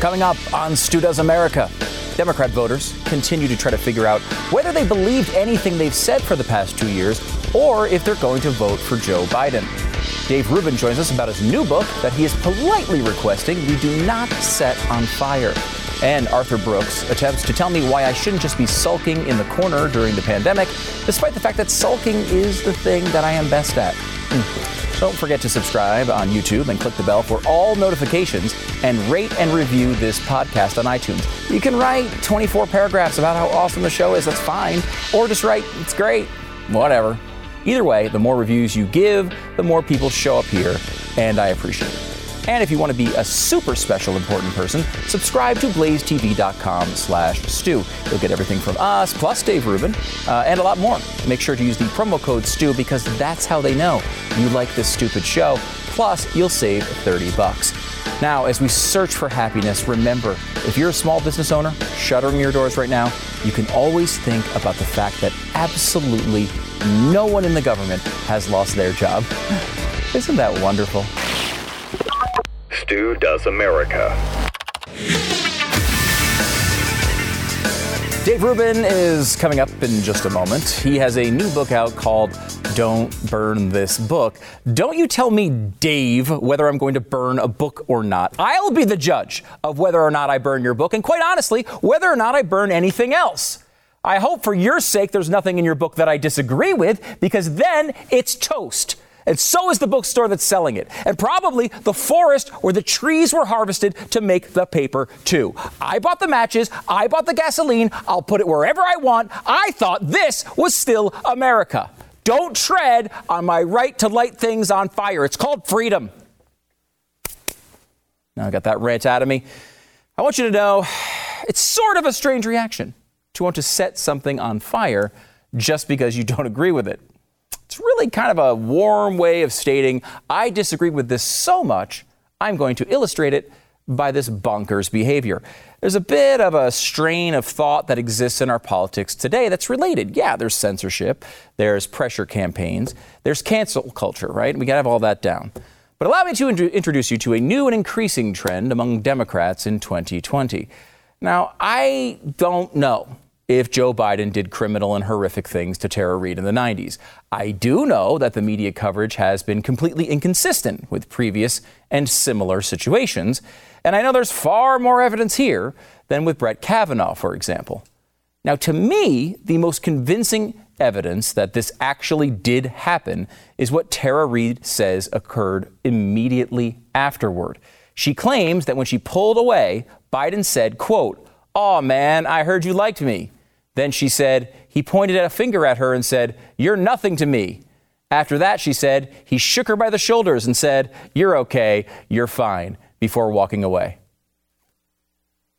Coming up on Stu Does America, Democrat voters continue to try to figure out whether they believed anything they've said for the past two years or if they're going to vote for Joe Biden. Dave Rubin joins us about his new book that he is politely requesting we do not set on fire. And Arthur Brooks attempts to tell me why I shouldn't just be sulking in the corner during the pandemic, despite the fact that sulking is the thing that I am best at. Hmm. Don't forget to subscribe on YouTube and click the bell for all notifications and rate and review this podcast on iTunes. You can write 24 paragraphs about how awesome the show is, that's fine. Or just write, it's great, whatever. Either way, the more reviews you give, the more people show up here, and I appreciate it. And if you want to be a super special important person, subscribe to blazetv.com slash Stu. You'll get everything from us, plus Dave Rubin, uh, and a lot more. Make sure to use the promo code Stu because that's how they know you like this stupid show. Plus, you'll save 30 bucks. Now, as we search for happiness, remember, if you're a small business owner shuttering your doors right now, you can always think about the fact that absolutely no one in the government has lost their job. Isn't that wonderful? Stu Does America. Dave Rubin is coming up in just a moment. He has a new book out called Don't Burn This Book. Don't you tell me, Dave, whether I'm going to burn a book or not. I'll be the judge of whether or not I burn your book, and quite honestly, whether or not I burn anything else. I hope for your sake there's nothing in your book that I disagree with, because then it's toast. And so is the bookstore that's selling it. And probably the forest where the trees were harvested to make the paper, too. I bought the matches. I bought the gasoline. I'll put it wherever I want. I thought this was still America. Don't tread on my right to light things on fire. It's called freedom. Now I got that rant out of me. I want you to know it's sort of a strange reaction to want to set something on fire just because you don't agree with it. It's really kind of a warm way of stating I disagree with this so much, I'm going to illustrate it by this bonkers behavior. There's a bit of a strain of thought that exists in our politics today that's related. Yeah, there's censorship, there's pressure campaigns, there's cancel culture, right? We got to have all that down. But allow me to in- introduce you to a new and increasing trend among Democrats in 2020. Now, I don't know if Joe Biden did criminal and horrific things to Tara Reade in the 90s. I do know that the media coverage has been completely inconsistent with previous and similar situations, and I know there's far more evidence here than with Brett Kavanaugh, for example. Now, to me, the most convincing evidence that this actually did happen is what Tara Reade says occurred immediately afterward. She claims that when she pulled away, Biden said, quote, "Oh man, I heard you liked me." Then she said, he pointed a finger at her and said, You're nothing to me. After that, she said, he shook her by the shoulders and said, You're okay, you're fine, before walking away.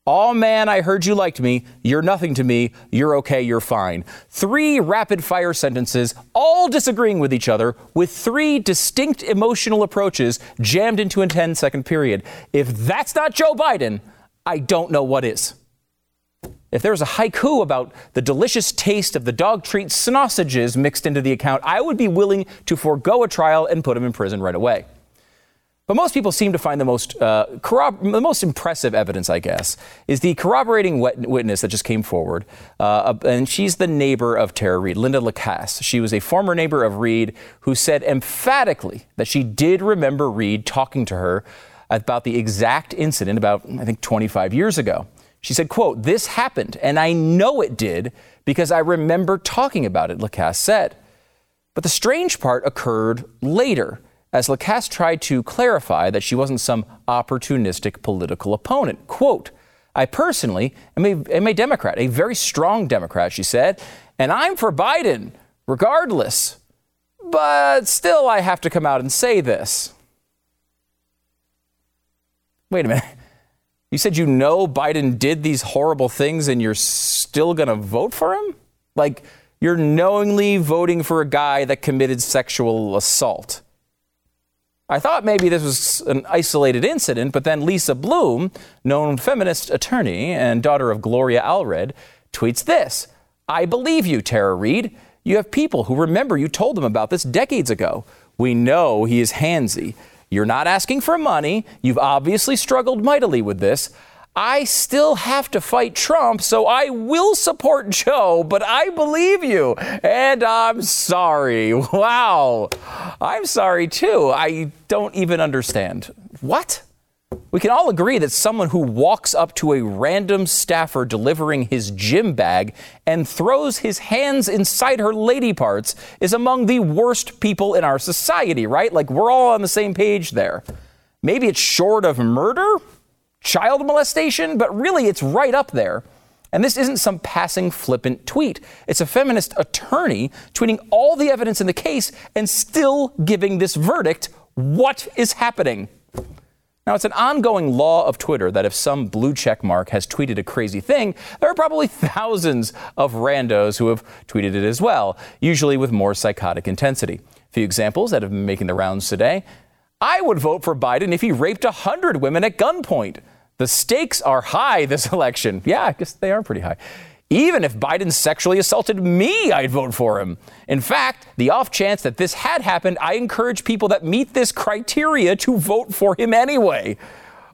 Oh man, I heard you liked me. You're nothing to me. You're okay, you're fine. Three rapid fire sentences, all disagreeing with each other, with three distinct emotional approaches jammed into a 10 second period. If that's not Joe Biden, I don't know what is. If there was a haiku about the delicious taste of the dog treat sausages mixed into the account, I would be willing to forego a trial and put him in prison right away. But most people seem to find the most, uh, the most impressive evidence, I guess, is the corroborating wet- witness that just came forward. Uh, and she's the neighbor of Tara Reade, Linda Lacasse. She was a former neighbor of Reade who said emphatically that she did remember Reade talking to her about the exact incident about, I think, 25 years ago. She said, quote, this happened, and I know it did because I remember talking about it, Lacasse said. But the strange part occurred later, as Lacasse tried to clarify that she wasn't some opportunistic political opponent. Quote, I personally am a, am a Democrat, a very strong Democrat, she said, and I'm for Biden, regardless. But still, I have to come out and say this. Wait a minute. You said you know Biden did these horrible things and you're still going to vote for him? Like, you're knowingly voting for a guy that committed sexual assault. I thought maybe this was an isolated incident, but then Lisa Bloom, known feminist attorney and daughter of Gloria Allred, tweets this I believe you, Tara Reade. You have people who remember you told them about this decades ago. We know he is handsy. You're not asking for money. You've obviously struggled mightily with this. I still have to fight Trump, so I will support Joe, but I believe you. And I'm sorry. Wow. I'm sorry too. I don't even understand. What? We can all agree that someone who walks up to a random staffer delivering his gym bag and throws his hands inside her lady parts is among the worst people in our society, right? Like we're all on the same page there. Maybe it's short of murder, child molestation, but really it's right up there. And this isn't some passing flippant tweet. It's a feminist attorney tweeting all the evidence in the case and still giving this verdict. What is happening? Now, it's an ongoing law of Twitter that if some blue check mark has tweeted a crazy thing, there are probably thousands of randos who have tweeted it as well, usually with more psychotic intensity. A few examples that have been making the rounds today. I would vote for Biden if he raped 100 women at gunpoint. The stakes are high this election. Yeah, I guess they are pretty high. Even if Biden sexually assaulted me, I'd vote for him. In fact, the off chance that this had happened, I encourage people that meet this criteria to vote for him anyway.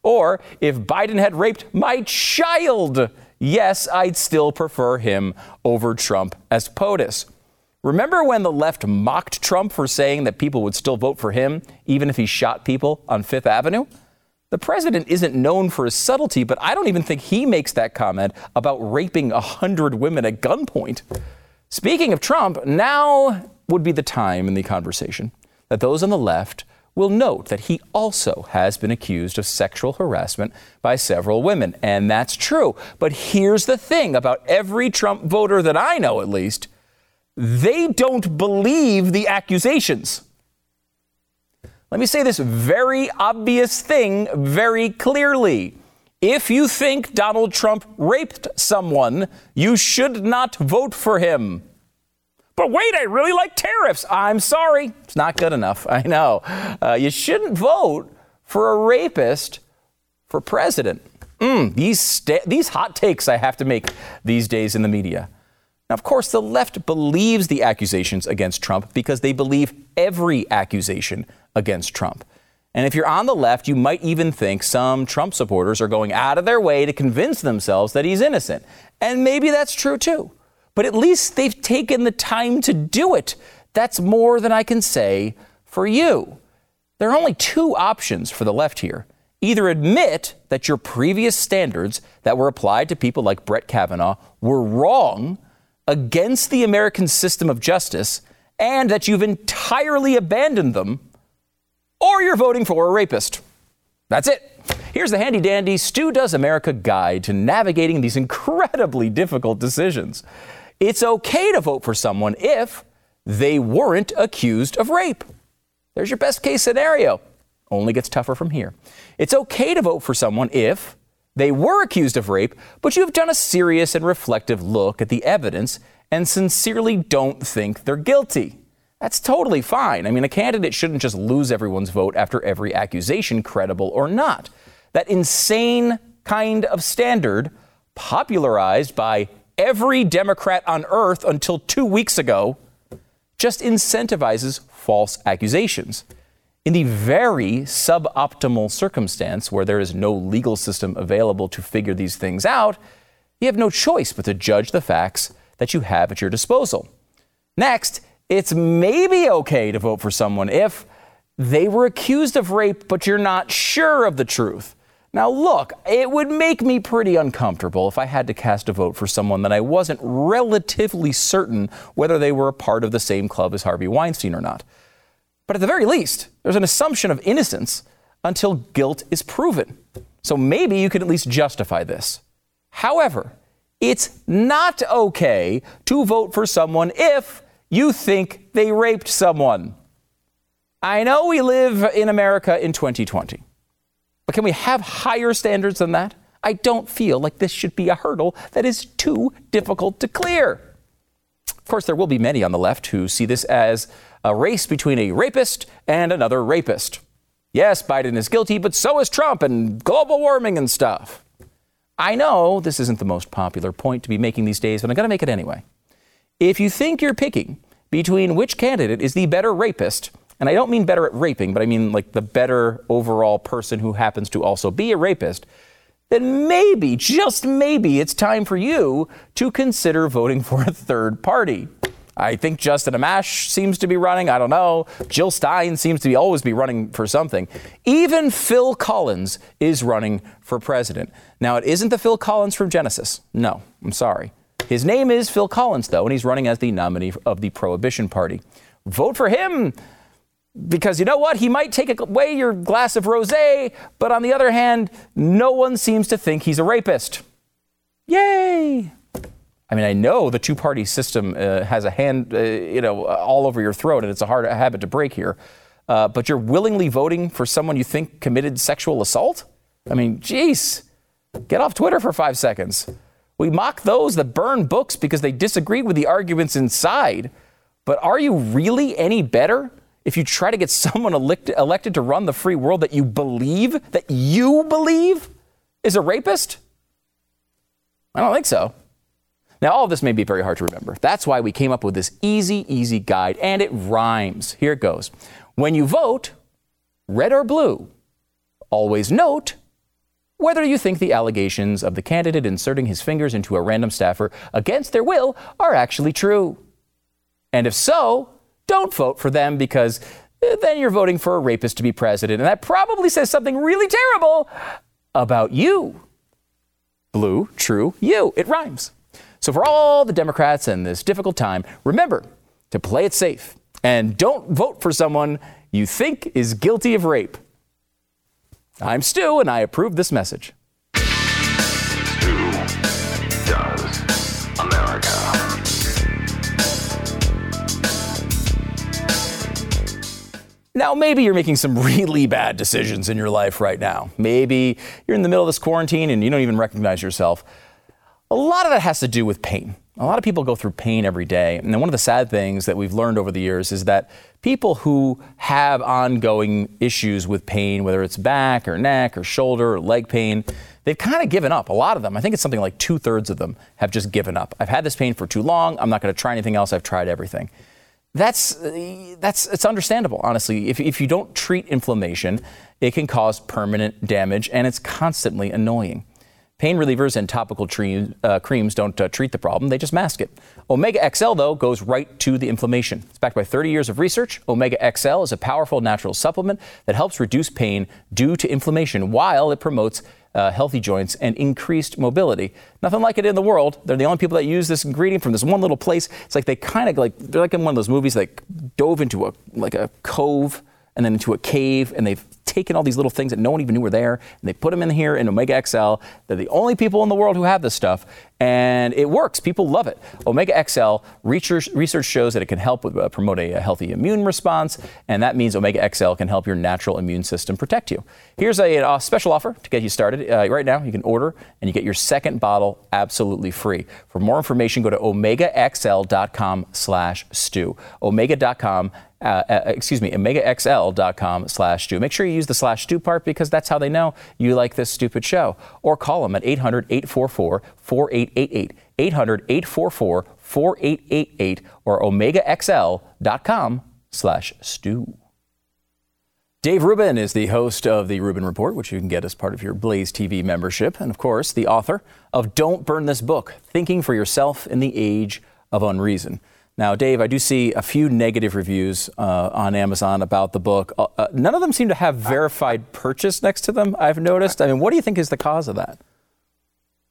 Or if Biden had raped my child, yes, I'd still prefer him over Trump as POTUS. Remember when the left mocked Trump for saying that people would still vote for him even if he shot people on Fifth Avenue? The president isn't known for his subtlety, but I don't even think he makes that comment about raping 100 women at gunpoint. Speaking of Trump, now would be the time in the conversation that those on the left will note that he also has been accused of sexual harassment by several women. And that's true. But here's the thing about every Trump voter that I know, at least they don't believe the accusations. Let me say this very obvious thing very clearly. If you think Donald Trump raped someone, you should not vote for him. But wait, I really like tariffs. I'm sorry. It's not good enough. I know. Uh, you shouldn't vote for a rapist for president. Mm, these, these hot takes I have to make these days in the media. Now, of course, the left believes the accusations against Trump because they believe every accusation against Trump. And if you're on the left, you might even think some Trump supporters are going out of their way to convince themselves that he's innocent. And maybe that's true too. But at least they've taken the time to do it. That's more than I can say for you. There are only two options for the left here. Either admit that your previous standards that were applied to people like Brett Kavanaugh were wrong against the American system of justice and that you've entirely abandoned them or you're voting for a rapist. That's it. Here's the handy dandy Stu Does America guide to navigating these incredibly difficult decisions. It's okay to vote for someone if they weren't accused of rape. There's your best case scenario. Only gets tougher from here. It's okay to vote for someone if they were accused of rape, but you've done a serious and reflective look at the evidence and sincerely don't think they're guilty. That's totally fine. I mean, a candidate shouldn't just lose everyone's vote after every accusation, credible or not. That insane kind of standard, popularized by every Democrat on earth until two weeks ago, just incentivizes false accusations. In the very suboptimal circumstance where there is no legal system available to figure these things out, you have no choice but to judge the facts that you have at your disposal. Next, it's maybe okay to vote for someone if they were accused of rape, but you're not sure of the truth. Now, look, it would make me pretty uncomfortable if I had to cast a vote for someone that I wasn't relatively certain whether they were a part of the same club as Harvey Weinstein or not. But at the very least, there's an assumption of innocence until guilt is proven. So maybe you can at least justify this. However, it's not okay to vote for someone if you think they raped someone. I know we live in America in 2020, but can we have higher standards than that? I don't feel like this should be a hurdle that is too difficult to clear. Of course, there will be many on the left who see this as a race between a rapist and another rapist. Yes, Biden is guilty, but so is Trump and global warming and stuff. I know this isn't the most popular point to be making these days, but I'm going to make it anyway. If you think you're picking between which candidate is the better rapist, and I don't mean better at raping, but I mean like the better overall person who happens to also be a rapist, then maybe, just maybe, it's time for you to consider voting for a third party. I think Justin Amash seems to be running. I don't know. Jill Stein seems to be always be running for something. Even Phil Collins is running for president. Now, it isn't the Phil Collins from Genesis. No, I'm sorry. His name is Phil Collins, though, and he's running as the nominee of the Prohibition Party. Vote for him because you know what? He might take away your glass of rose, but on the other hand, no one seems to think he's a rapist. Yay! I mean, I know the two-party system uh, has a hand, uh, you know, all over your throat, and it's a hard habit to break here. Uh, but you're willingly voting for someone you think committed sexual assault? I mean, geez, get off Twitter for five seconds. We mock those that burn books because they disagreed with the arguments inside. But are you really any better if you try to get someone elected, elected to run the free world that you believe, that you believe is a rapist? I don't think so. Now, all of this may be very hard to remember. That's why we came up with this easy, easy guide, and it rhymes. Here it goes. When you vote, red or blue, always note whether you think the allegations of the candidate inserting his fingers into a random staffer against their will are actually true. And if so, don't vote for them because eh, then you're voting for a rapist to be president. And that probably says something really terrible about you. Blue, true, you. It rhymes. So, for all the Democrats in this difficult time, remember to play it safe and don't vote for someone you think is guilty of rape. I'm Stu, and I approve this message. Stu does America. Now, maybe you're making some really bad decisions in your life right now. Maybe you're in the middle of this quarantine and you don't even recognize yourself. A lot of that has to do with pain. A lot of people go through pain every day. And then one of the sad things that we've learned over the years is that people who have ongoing issues with pain, whether it's back or neck or shoulder or leg pain, they've kind of given up. A lot of them, I think it's something like two thirds of them, have just given up. I've had this pain for too long. I'm not going to try anything else. I've tried everything. That's, that's it's understandable, honestly. If, if you don't treat inflammation, it can cause permanent damage and it's constantly annoying. Pain relievers and topical tre- uh, creams don't uh, treat the problem, they just mask it. Omega XL, though, goes right to the inflammation. It's backed by 30 years of research. Omega XL is a powerful natural supplement that helps reduce pain due to inflammation while it promotes uh, healthy joints and increased mobility. Nothing like it in the world. They're the only people that use this ingredient from this one little place. It's like they kind of like, they're like in one of those movies that dove into a, like a cove and then into a cave and they've taken all these little things that no one even knew were there and they put them in here in Omega XL. They're the only people in the world who have this stuff and it works. People love it. Omega XL research, research shows that it can help with, uh, promote a, a, healthy immune response, and that means Omega XL can help your natural immune system protect you. Here's a, a special offer to get you started. Uh, right now, you can order and you get your second bottle absolutely free. For more information, go to omegaxl.com/stu. Omega.com uh, uh, excuse me, omegaxl.com slash Stu. Make sure you use the slash Stu part because that's how they know you like this stupid show. Or call them at 800 844 4888. 800 844 4888 or omegaxl.com slash Stu. Dave Rubin is the host of the Rubin Report, which you can get as part of your Blaze TV membership, and of course, the author of Don't Burn This Book Thinking for Yourself in the Age of Unreason. Now, Dave, I do see a few negative reviews uh, on Amazon about the book. Uh, uh, none of them seem to have verified purchase next to them, I've noticed. I mean, what do you think is the cause of that?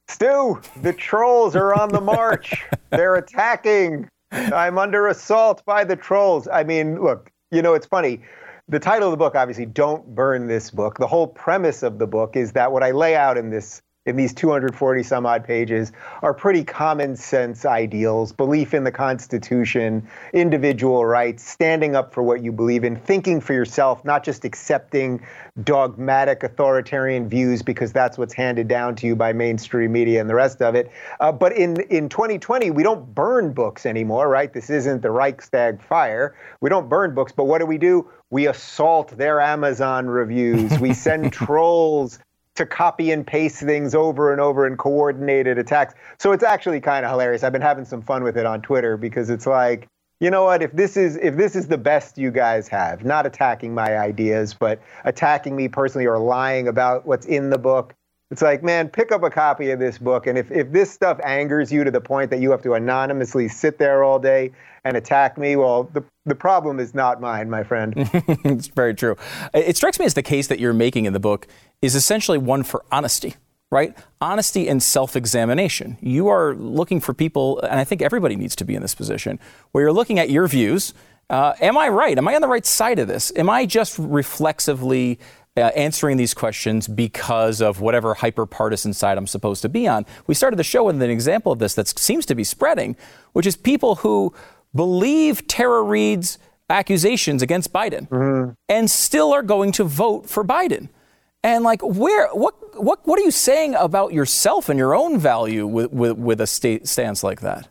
Stu, the trolls are on the march. They're attacking. I'm under assault by the trolls. I mean, look, you know, it's funny. The title of the book, obviously, Don't Burn This Book. The whole premise of the book is that what I lay out in this in these 240 some odd pages are pretty common sense ideals belief in the Constitution, individual rights, standing up for what you believe in, thinking for yourself, not just accepting dogmatic authoritarian views because that's what's handed down to you by mainstream media and the rest of it. Uh, but in, in 2020, we don't burn books anymore, right? This isn't the Reichstag fire. We don't burn books, but what do we do? We assault their Amazon reviews. We send trolls to copy and paste things over and over in coordinated attacks. So it's actually kind of hilarious. I've been having some fun with it on Twitter because it's like, you know what, if this is if this is the best you guys have, not attacking my ideas, but attacking me personally or lying about what's in the book, It's like, man, pick up a copy of this book. And if, if this stuff angers you to the point that you have to anonymously sit there all day and attack me, well, the, the problem is not mine, my friend. it's very true. It strikes me as the case that you're making in the book is essentially one for honesty right? Honesty and self examination. You are looking for people, and I think everybody needs to be in this position, where you're looking at your views. Uh, am I right? Am I on the right side of this? Am I just reflexively uh, answering these questions because of whatever hyper partisan side I'm supposed to be on. We started the show with an example of this that seems to be spreading, which is people who believe Tara Reade's accusations against Biden mm-hmm. and still are going to vote for Biden. And like, where, what, what, what are you saying about yourself and your own value with, with, with a state stance like that?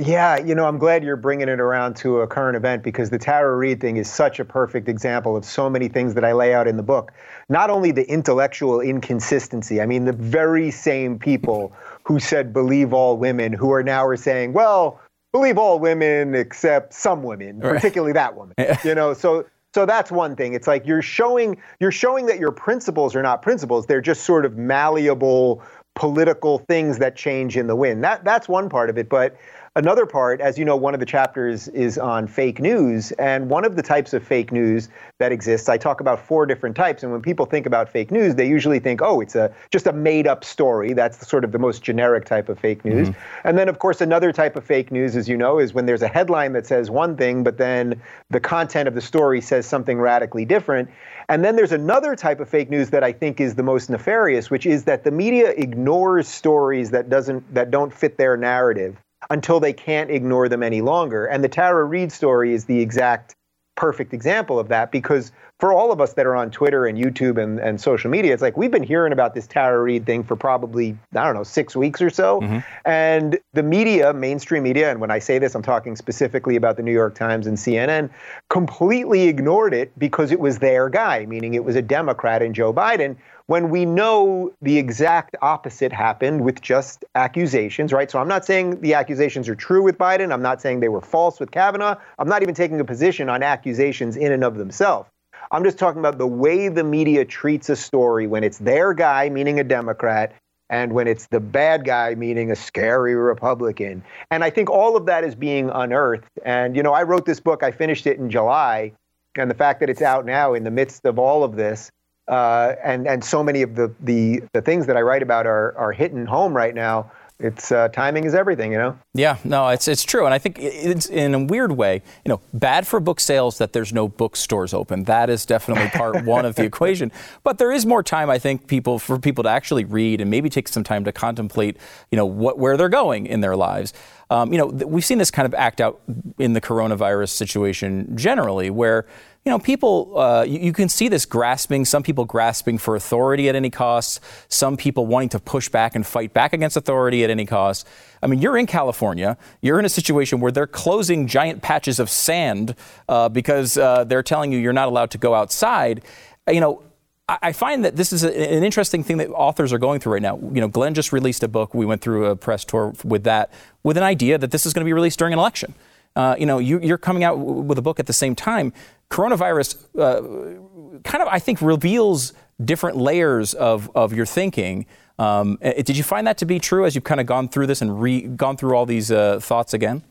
Yeah, you know, I'm glad you're bringing it around to a current event because the Tara Reade thing is such a perfect example of so many things that I lay out in the book. Not only the intellectual inconsistency, I mean, the very same people who said believe all women who are now are saying, well, believe all women except some women, right. particularly that woman. you know, so so that's one thing. It's like you're showing you're showing that your principles are not principles. They're just sort of malleable political things that change in the wind. That that's one part of it, but Another part, as you know, one of the chapters is on fake news. And one of the types of fake news that exists, I talk about four different types. And when people think about fake news, they usually think, oh, it's a just a made up story. That's sort of the most generic type of fake news. Mm-hmm. And then, of course, another type of fake news, as you know, is when there's a headline that says one thing, but then the content of the story says something radically different. And then there's another type of fake news that I think is the most nefarious, which is that the media ignores stories that doesn't that don't fit their narrative until they can't ignore them any longer. And the Tara Reade story is the exact perfect example of that because for all of us that are on Twitter and YouTube and, and social media, it's like we've been hearing about this Tara Reade thing for probably, I don't know, six weeks or so. Mm-hmm. And the media, mainstream media, and when I say this, I'm talking specifically about the New York Times and CNN, completely ignored it because it was their guy, meaning it was a Democrat and Joe Biden, when we know the exact opposite happened with just accusations, right? So I'm not saying the accusations are true with Biden. I'm not saying they were false with Kavanaugh. I'm not even taking a position on accusations in and of themselves. I'm just talking about the way the media treats a story when it's their guy, meaning a Democrat, and when it's the bad guy, meaning a scary Republican. And I think all of that is being unearthed. And, you know, I wrote this book, I finished it in July. And the fact that it's out now in the midst of all of this, uh, and and so many of the, the the things that I write about are are hitting home right now. It's uh, timing is everything, you know. Yeah, no, it's it's true, and I think it's in a weird way, you know, bad for book sales that there's no bookstores open. That is definitely part one of the equation. But there is more time, I think, people for people to actually read and maybe take some time to contemplate, you know, what where they're going in their lives. Um, you know, we've seen this kind of act out in the coronavirus situation generally, where you know, people, uh, you, you, can see this grasping, some people grasping for authority at any cost, some people wanting to push back and fight back against authority at any cost. I mean, you're in California, you're in a situation where they're closing giant patches of sand uh, because uh, they're telling you you're not allowed to go outside. You know, I find that this is an interesting thing that authors are going through right now. You know, Glenn just released a book. We went through a press tour with that, with an idea that this is going to be released during an election. Uh, you know, you, are coming out with a book at the same time coronavirus uh, kind of, I think, reveals different layers of, of your thinking. Um, eh, did you find that to be true as you've kind of gone through this and re- gone through all these uh, thoughts again?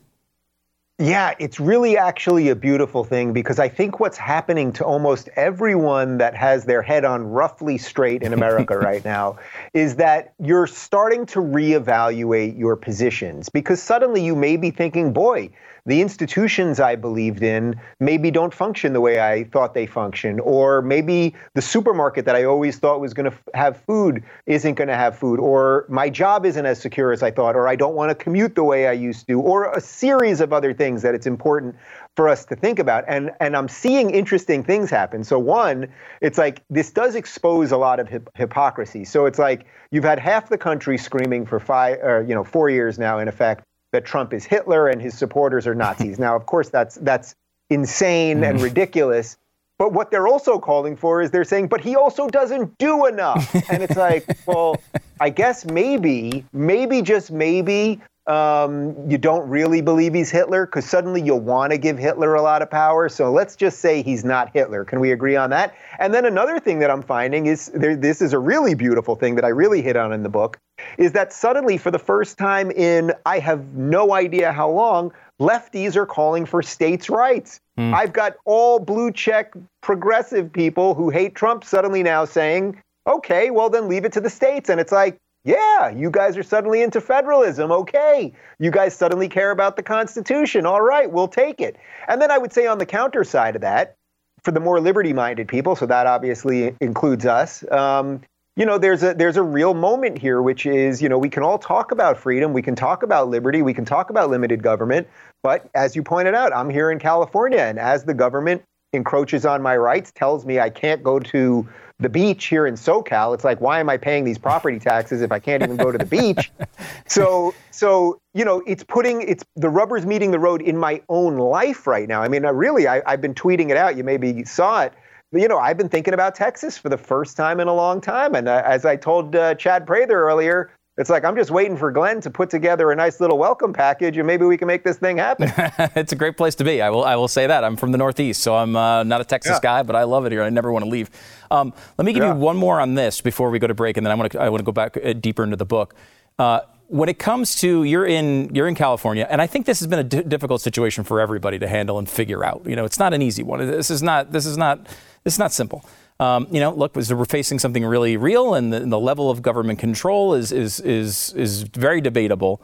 Yeah, it's really actually a beautiful thing because I think what's happening to almost everyone that has their head on roughly straight in America right now is that you're starting to reevaluate your positions because suddenly you may be thinking, boy, the institutions I believed in maybe don't function the way I thought they function, or maybe the supermarket that I always thought was going to f- have food isn't going to have food, or my job isn't as secure as I thought, or I don't want to commute the way I used to, or a series of other things that it's important for us to think about. And and I'm seeing interesting things happen. So one, it's like this does expose a lot of hip- hypocrisy. So it's like you've had half the country screaming for five, or you know, four years now, in effect that Trump is Hitler and his supporters are Nazis. now, of course, that's that's insane and mm-hmm. ridiculous. But what they're also calling for is they're saying, but he also doesn't do enough. And it's like, well, I guess maybe, maybe just maybe um, you don't really believe he's Hitler because suddenly you'll want to give Hitler a lot of power. So let's just say he's not Hitler. Can we agree on that? And then another thing that I'm finding is there, this is a really beautiful thing that I really hit on in the book is that suddenly, for the first time in I have no idea how long, lefties are calling for states' rights. Mm. I've got all blue check progressive people who hate Trump suddenly now saying, okay, well, then leave it to the states. And it's like, yeah, you guys are suddenly into federalism. Okay. You guys suddenly care about the Constitution. All right, we'll take it. And then I would say on the counter side of that, for the more liberty minded people, so that obviously includes us, um, you know, there's a there's a real moment here, which is, you know, we can all talk about freedom, we can talk about liberty, we can talk about limited government, but as you pointed out, I'm here in California, and as the government encroaches on my rights, tells me I can't go to the beach here in SoCal. It's like, why am I paying these property taxes if I can't even go to the beach? So, so you know, it's putting it's the rubber's meeting the road in my own life right now. I mean, I really, I, I've been tweeting it out. You maybe saw it. But, you know, I've been thinking about Texas for the first time in a long time. And uh, as I told uh, Chad Prather earlier, it's like I'm just waiting for Glenn to put together a nice little welcome package, and maybe we can make this thing happen. it's a great place to be. I will. I will say that. I'm from the Northeast, so I'm uh, not a Texas yeah. guy, but I love it here. I never want to leave. Um, let me give yeah. you one more on this before we go to break, and then I want to. I want to go back uh, deeper into the book. Uh, when it comes to you're in you're in California, and I think this has been a d- difficult situation for everybody to handle and figure out. You know, it's not an easy one. This is not. This is not. This is not simple. Um, you know, look, we're facing something really real, and the, and the, level of government control is is is is very debatable.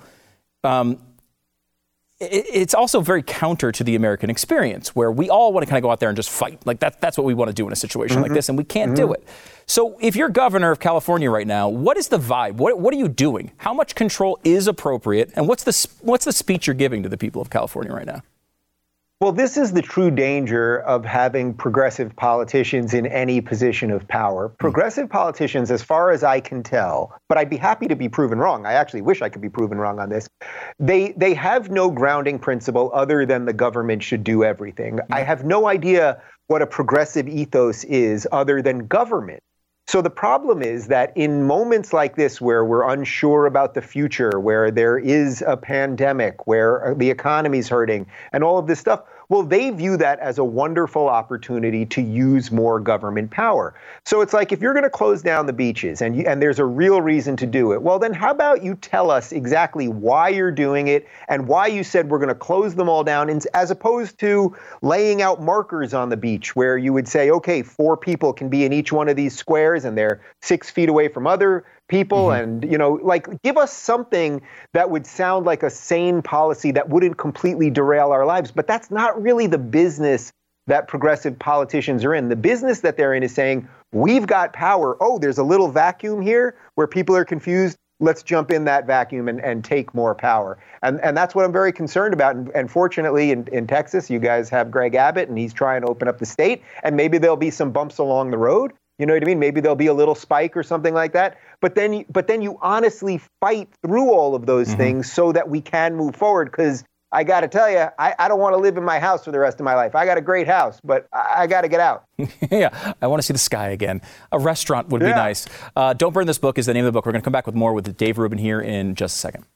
Um, it, it's also very counter to the American experience, where we all want to kind of go out there and just fight. Like that, that's what we want to do in a situation mm-hmm. like this, and we can't mm-hmm. do it. So, if you're governor of California right now, what is the vibe? What, what are you doing? How much control is appropriate, and what's the what's the speech you're giving to the people of California right now? Well, this is the true danger of having progressive politicians in any position of power. Hmm. Progressive politicians, as far as I can tell, but I'd be happy to be proven wrong. I actually wish I could be proven wrong on this. They they have no grounding principle other than the government should do everything. Hmm. I have no idea what a progressive ethos is other than government. So the problem is that in moments like this, where we're unsure about the future, where there is a pandemic, where the economy's hurting, and all of this stuff, well, they view that as a wonderful opportunity to use more government power. So it's like if you're going to close down the beaches and you, and there's a real reason to do it, well, then how about you tell us exactly why you're doing it and why you said we're going to close them all down, as opposed to laying out markers on the beach where you would say, okay, four people can be in each one of these squares and they're six feet away from other people mm-hmm. and you know like give us something that would sound like a sane policy that wouldn't completely derail our lives. But that's not really the business that progressive politicians are in. The business that they're in is saying we've got power. Oh there's a little vacuum here where people are confused. Let's jump in that vacuum and, and take more power. And and that's what i'm very concerned about. And, and fortunately in, in texas you guys have greg abbott and he's trying to open up the state. And maybe there'll be some bumps along the road you know what I mean? Maybe there'll be a little spike or something like that. But then, but then you honestly fight through all of those mm-hmm. things so that we can move forward. Because I got to tell you, I, I don't want to live in my house for the rest of my life. I got a great house, but I, I got to get out. yeah, I want to see the sky again. A restaurant would yeah. be nice. Uh, don't burn this book is the name of the book. We're going to come back with more with Dave Rubin here in just a second.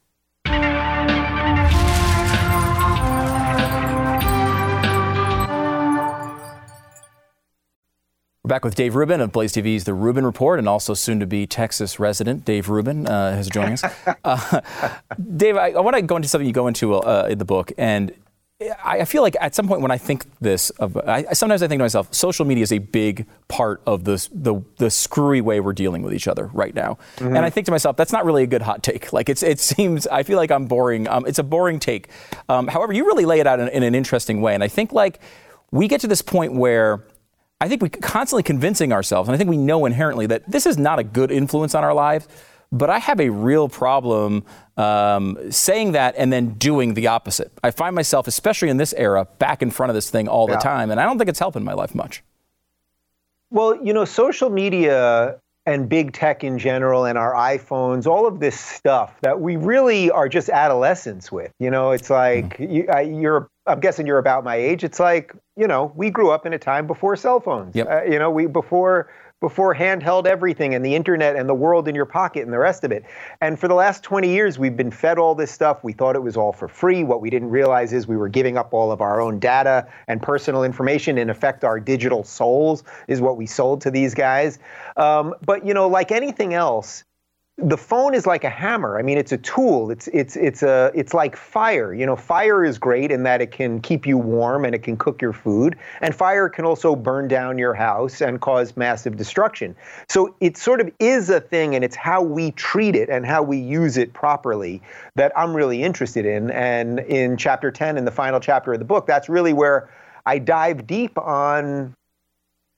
We're back with Dave Rubin of Blaze TV's The Rubin Report, and also soon to be Texas resident Dave Rubin uh, is joining us. Uh, Dave, I, I want to go into something you go into uh, in the book, and I, I, feel like at some point when I think this, of, I, sometimes I think to myself, social media is a big part of this, the the screwy way we're dealing with each other right now, mm-hmm. and I think to myself, that's not really a good hot take. Like it's it seems I feel like I'm boring. Um, it's a boring take. Um, however, you really lay it out in, in an interesting way, and I think like we get to this point where I think we're constantly convincing ourselves, and I think we know inherently that this is not a good influence on our lives. But I have a real problem um, saying that and then doing the opposite. I find myself, especially in this era, back in front of this thing all the time, and I don't think it's helping my life much. Well, you know, social media and big tech in general and our iPhones, all of this stuff that we really are just adolescents with. You know, it's like mm. you, are I'm guessing you're about my age. It's like you know we grew up in a time before cell phones. Yep. Uh, you know we before before handheld everything and the internet and the world in your pocket and the rest of it. And for the last 20 years, we've been fed all this stuff. We thought it was all for free. What we didn't realize is we were giving up all of our own data and personal information. In effect, our digital souls is what we sold to these guys. Um, but, you know, like anything else, the phone is like a hammer. I mean, it's a tool. It's it's it's a it's like fire. You know, fire is great in that it can keep you warm and it can cook your food, and fire can also burn down your house and cause massive destruction. So it sort of is a thing, and it's how we treat it and how we use it properly that I'm really interested in. And in chapter 10, in the final chapter of the book, that's really where I dive deep on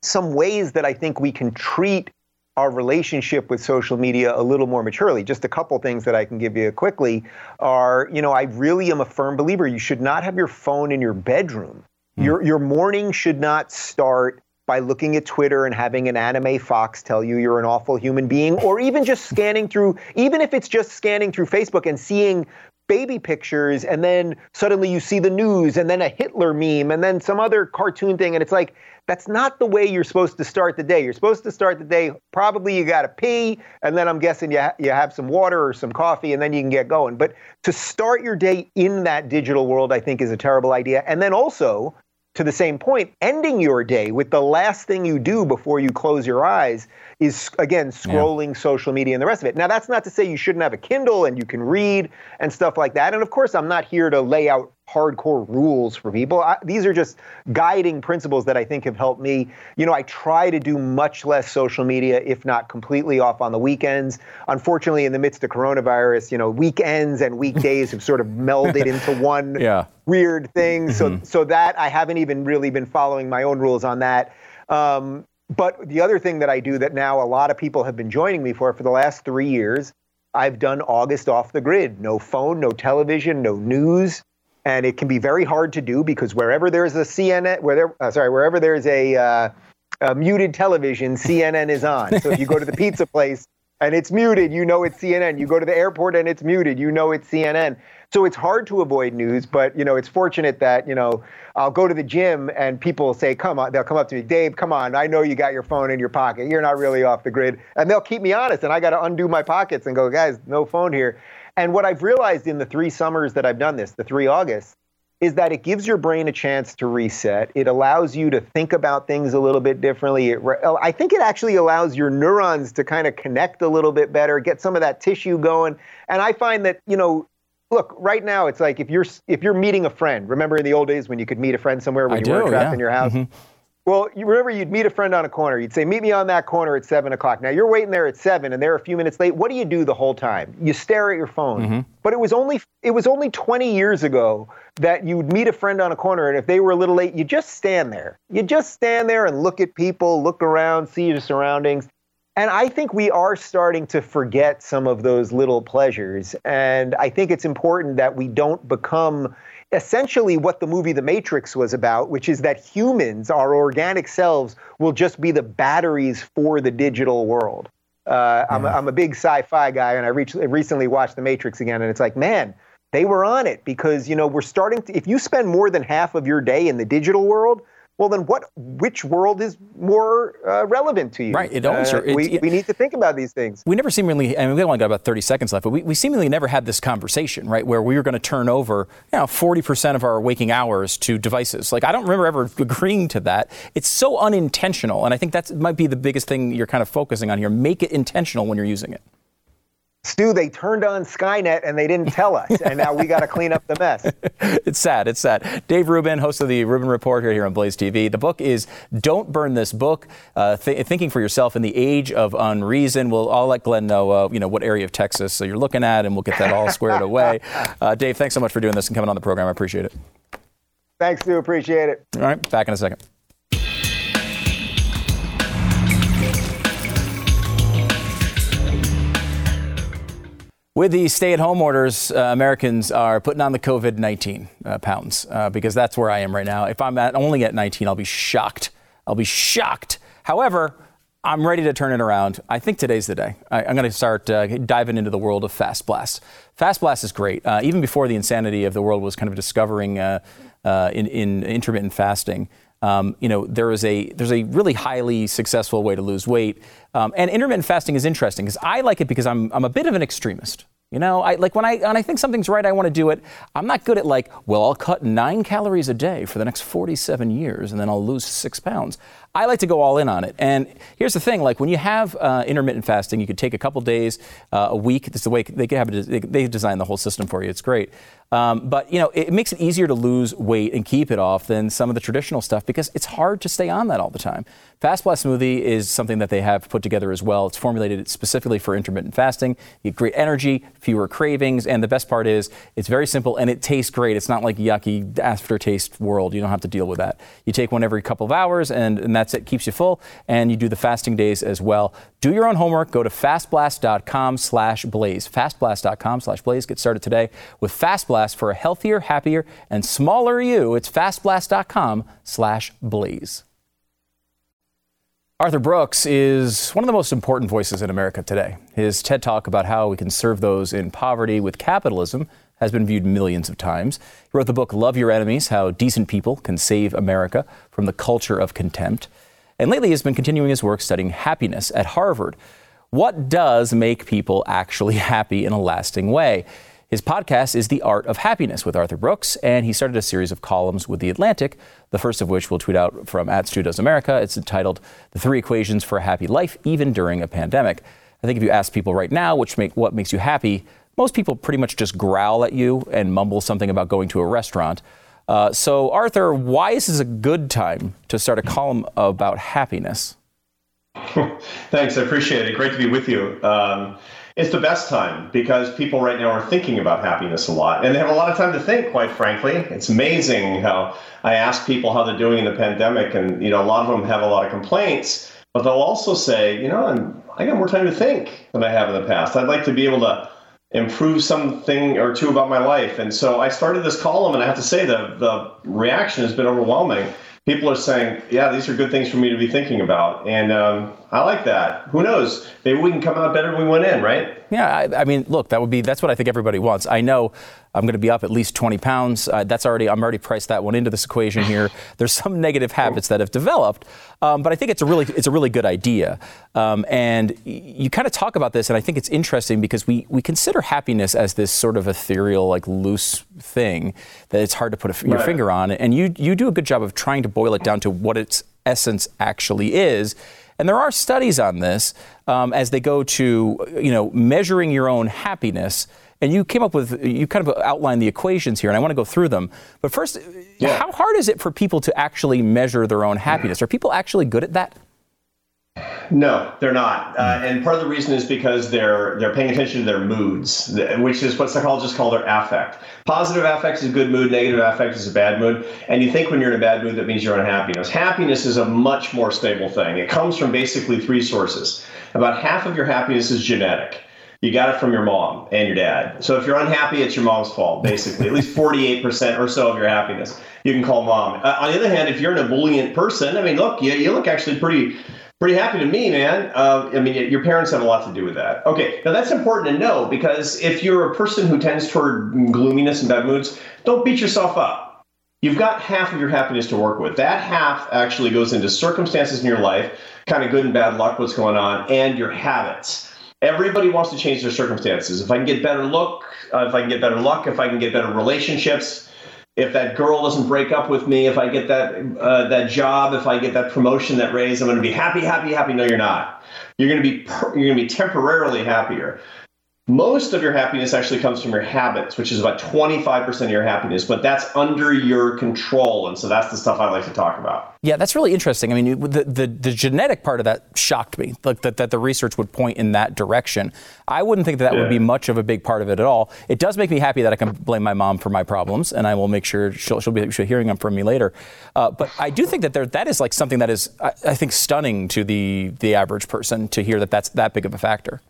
some ways that I think we can treat our relationship with social media a little more maturely. Just a couple things that I can give you quickly are, you know, I really am a firm believer you should not have your phone in your bedroom. Mm. Your your morning should not start by looking at Twitter and having an anime fox tell you you're an awful human being, or even just scanning through, even if it's just scanning through Facebook and seeing baby pictures, and then suddenly you see the news, and then a Hitler meme, and then some other cartoon thing, and it's like that's not the way you're supposed to start the day. You're supposed to start the day, probably you got to pee, and then I'm guessing you, ha- you have some water or some coffee, and then you can get going. But to start your day in that digital world, I think is a terrible idea. And then also, to the same point, ending your day with the last thing you do before you close your eyes is, again, scrolling yeah. social media and the rest of it. Now, that's not to say you shouldn't have a Kindle and you can read and stuff like that. And of course, I'm not here to lay out hardcore rules for people. I, these are just guiding principles that I think have helped me. You know, I try to do much less social media, if not completely off on the weekends. Unfortunately, in the midst of coronavirus, you know, weekends and weekdays have sort of melded into one yeah. weird thing. Mm-hmm. So, so that I haven't even really been following my own rules on that. Um, but the other thing that I do that now a lot of people have been joining me for for the last three years, I've done August off the grid. No phone, no television, no news and it can be very hard to do because wherever there's a CNN, where there, uh, sorry, wherever there's a, uh, a muted television, CNN is on. So if you go to the pizza place and it's muted, you know it's CNN. You go to the airport and it's muted, you know it's CNN. So it's hard to avoid news, but you know it's fortunate that you know I'll go to the gym and people say, "Come on," they'll come up to me, "Dave, come on, I know you got your phone in your pocket. You're not really off the grid," and they'll keep me honest, and I got to undo my pockets and go, "Guys, no phone here." And what I've realized in the three summers that I've done this, the three Augusts, is that it gives your brain a chance to reset. It allows you to think about things a little bit differently. It, I think it actually allows your neurons to kind of connect a little bit better, get some of that tissue going. And I find that, you know, look, right now it's like if you're if you're meeting a friend, remember in the old days when you could meet a friend somewhere when I you do, weren't trapped yeah. in your house? Mm-hmm. Well, you remember you'd meet a friend on a corner. You'd say, "Meet me on that corner at seven o'clock." Now you're waiting there at seven, and they're a few minutes late. What do you do the whole time? You stare at your phone. Mm-hmm. But it was only it was only 20 years ago that you'd meet a friend on a corner, and if they were a little late, you just stand there. You just stand there and look at people, look around, see your surroundings. And I think we are starting to forget some of those little pleasures. And I think it's important that we don't become essentially what the movie The Matrix was about, which is that humans, our organic selves, will just be the batteries for the digital world. Uh, I'm, a, I'm, a big sci-fi guy, and I recently watched The Matrix again, and it's like, man, they were on it because you know we're starting to. If you spend more than half of your day in the digital world, well then what which world is more uh, relevant to you? Right it always uh, we, we need to think about these things. We never seemingly I mean we only got about 30 seconds left but we, we seemingly never had this conversation right where we were going to turn over you know 40% of our waking hours to devices. Like i don't remember ever agreeing to that. It's so unintentional and i think that might be the biggest thing you're kind of focusing on here. Make it intentional when you're using it Stu, they turned on Skynet and they didn't tell us, and now we got to clean up the mess. it's sad. It's sad. Dave Rubin, host of the Rubin Report here, here on Blaze TV. The book is "Don't Burn This Book: uh, th- Thinking for Yourself in the Age of Unreason." We'll I'll let Glenn know, uh, you know, what area of Texas so you're looking at, and we'll get that all squared away. Uh, Dave, thanks so much for doing this and coming on the program. I appreciate it. Thanks, Stu. Appreciate it. All right, back in a second. With the stay at home orders, uh, Americans are putting on the COVID 19 uh, pounds uh, because that's where I am right now. If I'm at, only at 19, I'll be shocked. I'll be shocked. However, I'm ready to turn it around. I think today's the day. I, am going to start uh, diving into the world of Fast Blast. Fast Blast is great. Uh, even before the insanity of the world was kind of discovering uh, in, in intermittent fasting, Um, you know, there is a there's a really highly successful way to lose weight, um, and intermittent fasting is interesting because I like it because I'm I'm a bit of an extremist. You know, I like when I when I think something's right, I want to do it. I'm not good at like, well, I'll cut nine calories a day for the next 47 years, and then I'll lose six pounds. I like to go all in on it. And here's the thing: like when you have uh, intermittent fasting, you could take a couple days, uh, a week. This is the way they have it. They design the whole system for you. It's great. Um, but you know, it makes it easier to lose weight and keep it off than some of the traditional stuff because it's hard to stay on that all the time. Fast Blast Smoothie is something that they have put together as well. It's formulated specifically for intermittent fasting. You get great energy, fewer cravings, and the best part is it's very simple and it tastes great. It's not like yucky aftertaste world. You don't have to deal with that. You take one every couple of hours, and, and that's it. Keeps you full, and you do the fasting days as well. Do your own homework. Go to fastblast.com slash blaze. Fastblast.com slash blaze. Get started today with Fast Blast for a healthier, happier, and smaller you. It's fastblast.com slash blaze. Arthur Brooks is one of the most important voices in America today. His TED Talk about how we can serve those in poverty with capitalism has been viewed millions of times. He wrote the book Love Your Enemies How Decent People Can Save America from the Culture of Contempt. And lately, he's been continuing his work studying happiness at Harvard. What does make people actually happy in a lasting way? His podcast is The Art of Happiness with Arthur Brooks, and he started a series of columns with The Atlantic, the first of which we'll tweet out from at Stu America. It's entitled The Three Equations for a Happy Life, Even During a Pandemic. I think if you ask people right now which make, what makes you happy, most people pretty much just growl at you and mumble something about going to a restaurant. Uh, so, Arthur, why is this a good time to start a column about happiness? Thanks, I appreciate it. Great to be with you. Um, it's the best time because people right now are thinking about happiness a lot and they have a lot of time to think quite frankly it's amazing how i ask people how they're doing in the pandemic and you know a lot of them have a lot of complaints but they'll also say you know I'm, i got more time to think than i have in the past i'd like to be able to improve something or two about my life and so i started this column and i have to say the, the reaction has been overwhelming people are saying, yeah, these are good things for me to be thinking about. And um, I like that. Who knows? Maybe we can come out better than we went in, right? Yeah, I, I, mean, look, that would be that's what I think everybody wants. I know I'm going to be up at least 20 pounds. Uh, that's already I'm already priced that one into this equation here. There's some negative habits that have developed, um, but I think it's a really it's a really good idea. Um, and you kind of talk about this, and I think it's interesting because we we consider happiness as this sort of ethereal, like loose thing that it's hard to put a, your right. finger on. And you you do a good job of trying to boil it down to what its essence actually is. And there are studies on this um, as they go to, you know, measuring your own happiness. And you came up with, you kind of outlined the equations here, and I want to go through them. But first, yeah. how hard is it for people to actually measure their own happiness? Are people actually good at that? No, they're not, uh, and part of the reason is because they're they're paying attention to their moods, which is what psychologists call their affect. Positive affect is a good mood, negative affect is a bad mood, and you think when you're in a bad mood that means you're unhappy. Happiness is a much more stable thing. It comes from basically three sources. About half of your happiness is genetic. You got it from your mom and your dad. So if you're unhappy, it's your mom's fault, basically. At least 48% or so of your happiness you can call mom. Uh, on the other hand, if you're an ebullient person, I mean, look, you, you look actually pretty pretty happy to me, man. Uh, I mean, your parents have a lot to do with that. Okay, now that's important to know because if you're a person who tends toward gloominess and bad moods, don't beat yourself up. You've got half of your happiness to work with. That half actually goes into circumstances in your life, kind of good and bad luck, what's going on, and your habits. Everybody wants to change their circumstances. If I can get better look, uh, if I can get better luck, if I can get better relationships, if that girl doesn't break up with me, if I get that uh, that job, if I get that promotion, that raise, I'm going to be happy, happy, happy. No, you're not. You're going to be per- you're going to be temporarily happier. Most of your happiness actually comes from your habits, which is about 25% of your happiness, but that's under your control. And so that's the stuff I like to talk about. Yeah, that's really interesting. I mean, the, the, the genetic part of that shocked me, like that, that the research would point in that direction. I wouldn't think that that yeah. would be much of a big part of it at all. It does make me happy that I can blame my mom for my problems, and I will make sure she'll, she'll be she'll hearing them from me later. Uh, but I do think that there, that is like something that is, I, I think, stunning to the, the average person to hear that that's that big of a factor.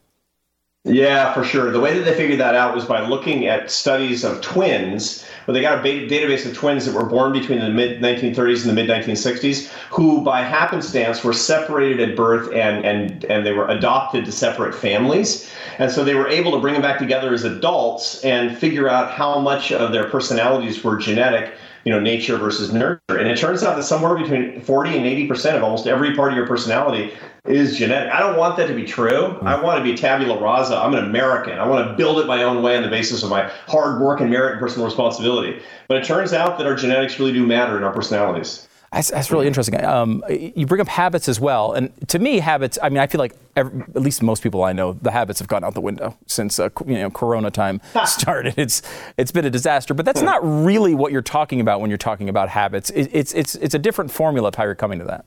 Yeah, for sure. The way that they figured that out was by looking at studies of twins, where they got a database of twins that were born between the mid 1930s and the mid 1960s, who by happenstance were separated at birth and, and, and they were adopted to separate families. And so they were able to bring them back together as adults and figure out how much of their personalities were genetic you know, nature versus nurture. And it turns out that somewhere between 40 and 80% of almost every part of your personality is genetic. I don't want that to be true. Hmm. I want to be tabula rasa. I'm an American. I want to build it my own way on the basis of my hard work and merit and personal responsibility. But it turns out that our genetics really do matter in our personalities. That's, that's really interesting. Um, you bring up habits as well, and to me, habits. I mean, I feel like every, at least most people I know, the habits have gone out the window since uh, you know Corona time started. It's it's been a disaster. But that's not really what you're talking about when you're talking about habits. It, it's it's it's a different formula. How you're coming to that.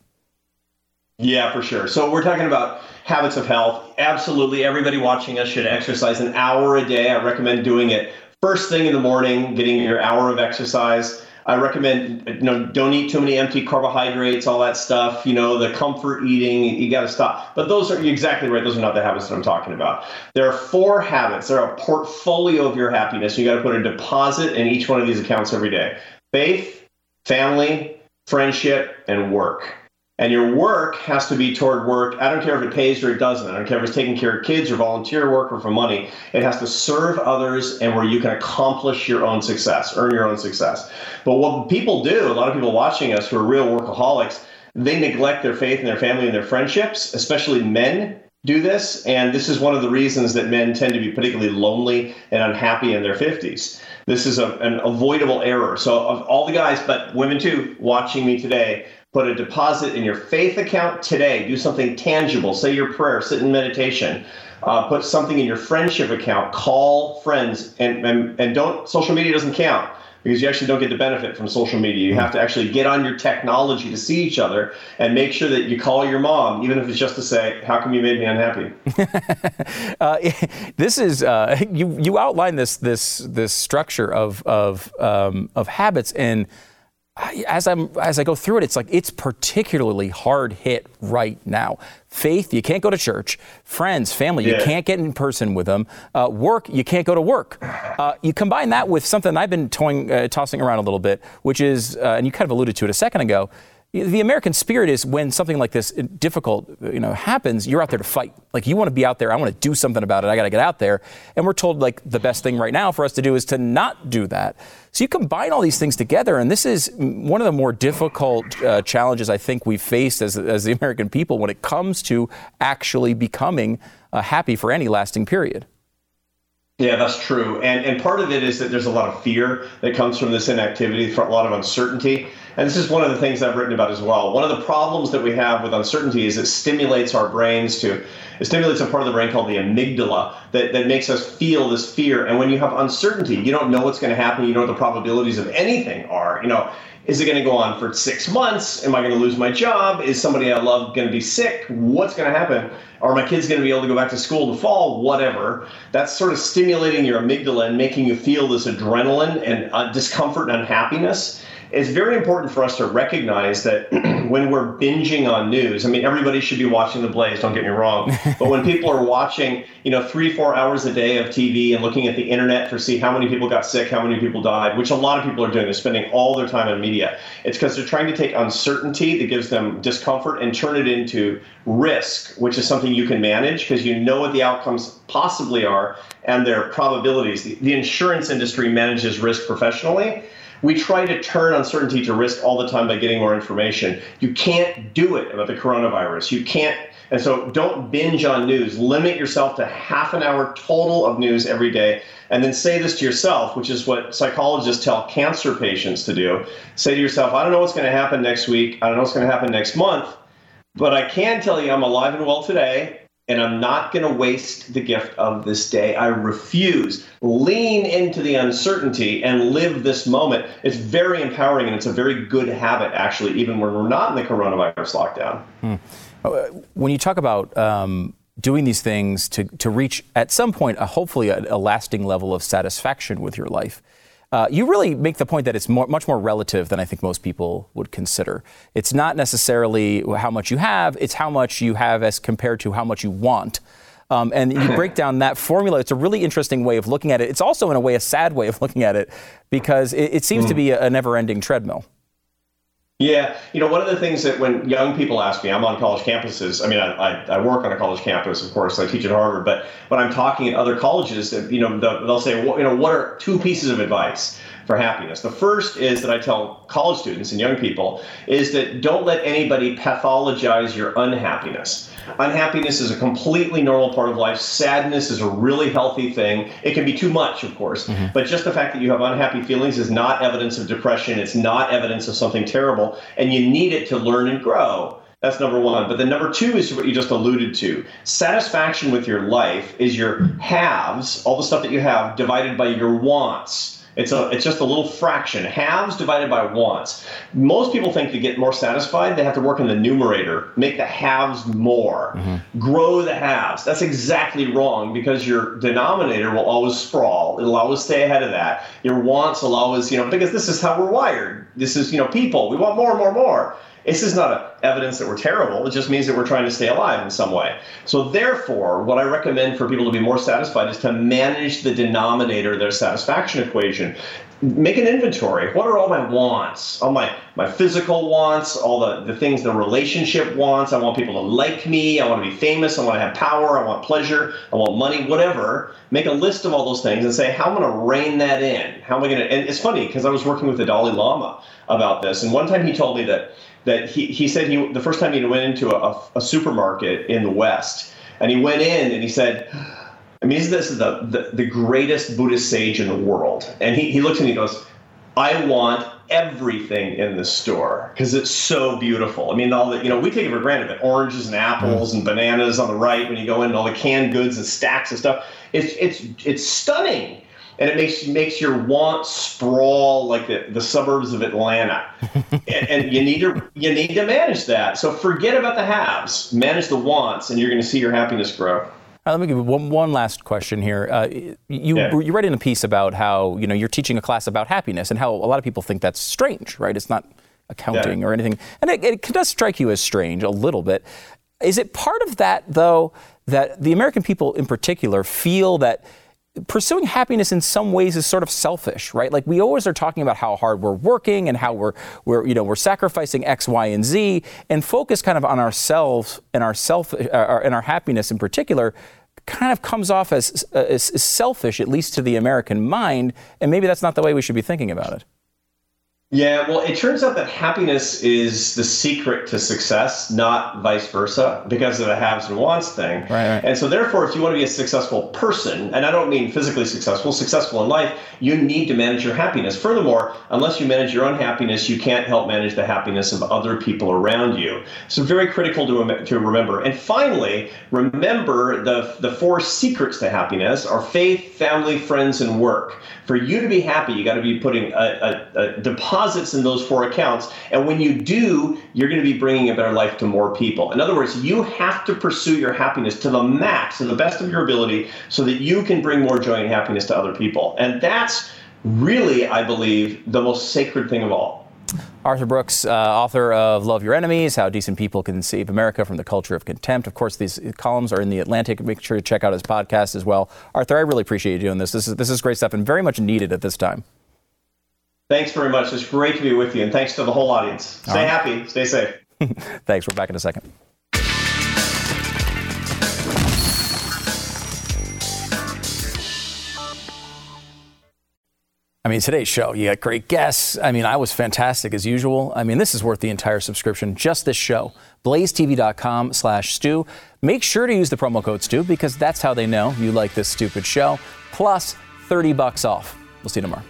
Yeah, for sure. So we're talking about habits of health. Absolutely, everybody watching us should exercise an hour a day. I recommend doing it first thing in the morning, getting your hour of exercise. I recommend you know don't eat too many empty carbohydrates, all that stuff. You know the comfort eating, you got to stop. But those are exactly right. Those are not the habits that I'm talking about. There are four habits. They're a portfolio of your happiness. You got to put a deposit in each one of these accounts every day. Faith, family, friendship, and work. And your work has to be toward work. I don't care if it pays or it doesn't. I don't care if it's taking care of kids or volunteer work or for money. It has to serve others and where you can accomplish your own success, earn your own success. But what people do, a lot of people watching us who are real workaholics, they neglect their faith and their family and their friendships, especially men do this. And this is one of the reasons that men tend to be particularly lonely and unhappy in their 50s. This is a, an avoidable error. So, of all the guys, but women too, watching me today, Put a deposit in your faith account today. Do something tangible. Say your prayer, sit in meditation. Uh, put something in your friendship account. Call friends. And, and, and don't, social media doesn't count because you actually don't get the benefit from social media. You have to actually get on your technology to see each other and make sure that you call your mom, even if it's just to say, "How come you made me unhappy?" uh, this is uh, you. You outline this this this structure of of um, of habits and as I'm as I go through it, it's like it's particularly hard hit right now. Faith, you can't go to church. Friends, family, yeah. you can't get in person with them. Uh, work, you can't go to work. Uh, you combine that with something I've been toying, uh, tossing around a little bit, which is, uh, and you kind of alluded to it a second ago, the American spirit is when something like this uh, difficult, you know, happens, you're out there to fight. Like you want to be out there. I want to do something about it. I got to get out there. And we're told like the best thing right now for us to do is to not do that. So you combine all these things together, and this is one of the more difficult uh, challenges I think we've faced as, as the American people when it comes to actually becoming uh, happy for any lasting period. Yeah, that's true. And and part of it is that there's a lot of fear that comes from this inactivity, a lot of uncertainty. And this is one of the things I've written about as well. One of the problems that we have with uncertainty is it stimulates our brains to, it stimulates a part of the brain called the amygdala that, that makes us feel this fear. And when you have uncertainty, you don't know what's going to happen, you know what the probabilities of anything are. You know, is it going to go on for six months? Am I going to lose my job? Is somebody I love going to be sick? What's going to happen? Are my kids going to be able to go back to school to fall? Whatever. That's sort of stimulating your amygdala and making you feel this adrenaline and uh, discomfort and unhappiness it's very important for us to recognize that when we're binging on news, I mean, everybody should be watching The Blaze, don't get me wrong. but when people are watching, you know, three, four hours a day of TV and looking at the internet to see how many people got sick, how many people died, which a lot of people are doing, they're spending all their time in media. It's because they're trying to take uncertainty that gives them discomfort and turn it into risk, which is something you can manage because you know what the outcomes possibly are and their probabilities. The, the insurance industry manages risk professionally we try to turn uncertainty to risk all the time by getting more information. You can't do it about the coronavirus. You can't. And so don't binge on news. Limit yourself to half an hour total of news every day. And then say this to yourself, which is what psychologists tell cancer patients to do. Say to yourself, I don't know what's going to happen next week. I don't know what's going to happen next month. But I can tell you I'm alive and well today and I'm not going to waste the gift of this day. I refuse. Lean into the uncertainty and live this moment. It's very empowering and it's a very good habit, actually, even when we're not in the coronavirus lockdown. Hmm. Uh, when you talk about um, doing these things to, to reach at some point, a, hopefully, a, a lasting level of satisfaction with your life, uh, you really make the point that it's more, much more relative than I think most people would consider. It's not necessarily how much you have, it's how much you have as compared to how much you want. Um, and you break down that formula. It's a really interesting way of looking at it. It's also, in a way, a sad way of looking at it because it, it seems mm. to be a, a never ending treadmill. Yeah, you know, one of the things that when young people ask me, I'm on college campuses. I mean, I, I, I work on a college campus, of course. I teach at Harvard, but when I'm talking at other colleges, you know, they'll say, well, you know, what are two pieces of advice for happiness? The first is that I tell college students and young people is that don't let anybody pathologize your unhappiness. Unhappiness is a completely normal part of life. Sadness is a really healthy thing. It can be too much, of course, mm-hmm. but just the fact that you have unhappy feelings is not evidence of depression. It's not evidence of something terrible, and you need it to learn and grow. That's number one. But then number two is what you just alluded to. Satisfaction with your life is your haves, all the stuff that you have, divided by your wants. It's a it's just a little fraction. Haves divided by wants. Most people think to get more satisfied, they have to work in the numerator, make the haves more, mm-hmm. grow the haves. That's exactly wrong because your denominator will always sprawl. It'll always stay ahead of that. Your wants will always, you know, because this is how we're wired. This is, you know, people. We want more, and more, more. This is not evidence that we're terrible. It just means that we're trying to stay alive in some way. So, therefore, what I recommend for people to be more satisfied is to manage the denominator their satisfaction equation. Make an inventory. What are all my wants? All my, my physical wants, all the, the things the relationship wants. I want people to like me. I want to be famous. I want to have power. I want pleasure. I want money, whatever. Make a list of all those things and say, how am I going to rein that in? How am I going to? And it's funny because I was working with the Dalai Lama about this. And one time he told me that that he, he said he the first time he went into a, a supermarket in the West, and he went in and he said, I mean, this is the, the, the greatest Buddhist sage in the world. And he, he looks and he goes, I want everything in the store because it's so beautiful. I mean, all the, you know, we take it for granted that oranges and apples and bananas on the right when you go in and all the canned goods and stacks of stuff. It's, it's, it's stunning and it makes makes your want sprawl like the, the suburbs of Atlanta. and, and, you need to you need to manage that. So forget about the haves, manage the wants, and you're going to see your happiness grow. Uh, let me give you one, one last question here. Uh, you yeah. you write in a piece about how you know you're teaching a class about happiness and how a lot of people think that's strange, right? It's not accounting yeah. or anything, and it, it does strike you as strange a little bit. Is it part of that though that the American people in particular feel that pursuing happiness in some ways is sort of selfish, right? Like we always are talking about how hard we're working and how we're we're you know we're sacrificing X, Y, and Z, and focus kind of on ourselves and our self uh, and our happiness in particular. Kind of comes off as, as, as selfish, at least to the American mind, and maybe that's not the way we should be thinking about it. Yeah, well, it turns out that happiness is the secret to success, not vice versa, because of the haves and wants thing. Right, right. And so, therefore, if you want to be a successful person, and I don't mean physically successful, successful in life, you need to manage your happiness. Furthermore, unless you manage your own happiness, you can't help manage the happiness of other people around you. So, very critical to, to remember. And finally, remember the, the four secrets to happiness are faith, family, friends, and work. For you to be happy, you got to be putting a, a, a deposit deposits in those four accounts. And when you do, you're going to be bringing a better life to more people. In other words, you have to pursue your happiness to the max, to the best of your ability, so that you can bring more joy and happiness to other people. And that's really, I believe, the most sacred thing of all. Arthur Brooks, uh, author of Love Your Enemies How Decent People Can Save America from the Culture of Contempt. Of course, these columns are in The Atlantic. Make sure to check out his podcast as well. Arthur, I really appreciate you doing this. This is, this is great stuff and very much needed at this time. Thanks very much. It's great to be with you, and thanks to the whole audience. Stay right. happy, stay safe. thanks. We're back in a second. I mean, today's show, you got great guests. I mean, I was fantastic as usual. I mean, this is worth the entire subscription, just this show. blazetv.com slash Stu. Make sure to use the promo code Stu because that's how they know you like this stupid show. Plus 30 bucks off. We'll see you tomorrow.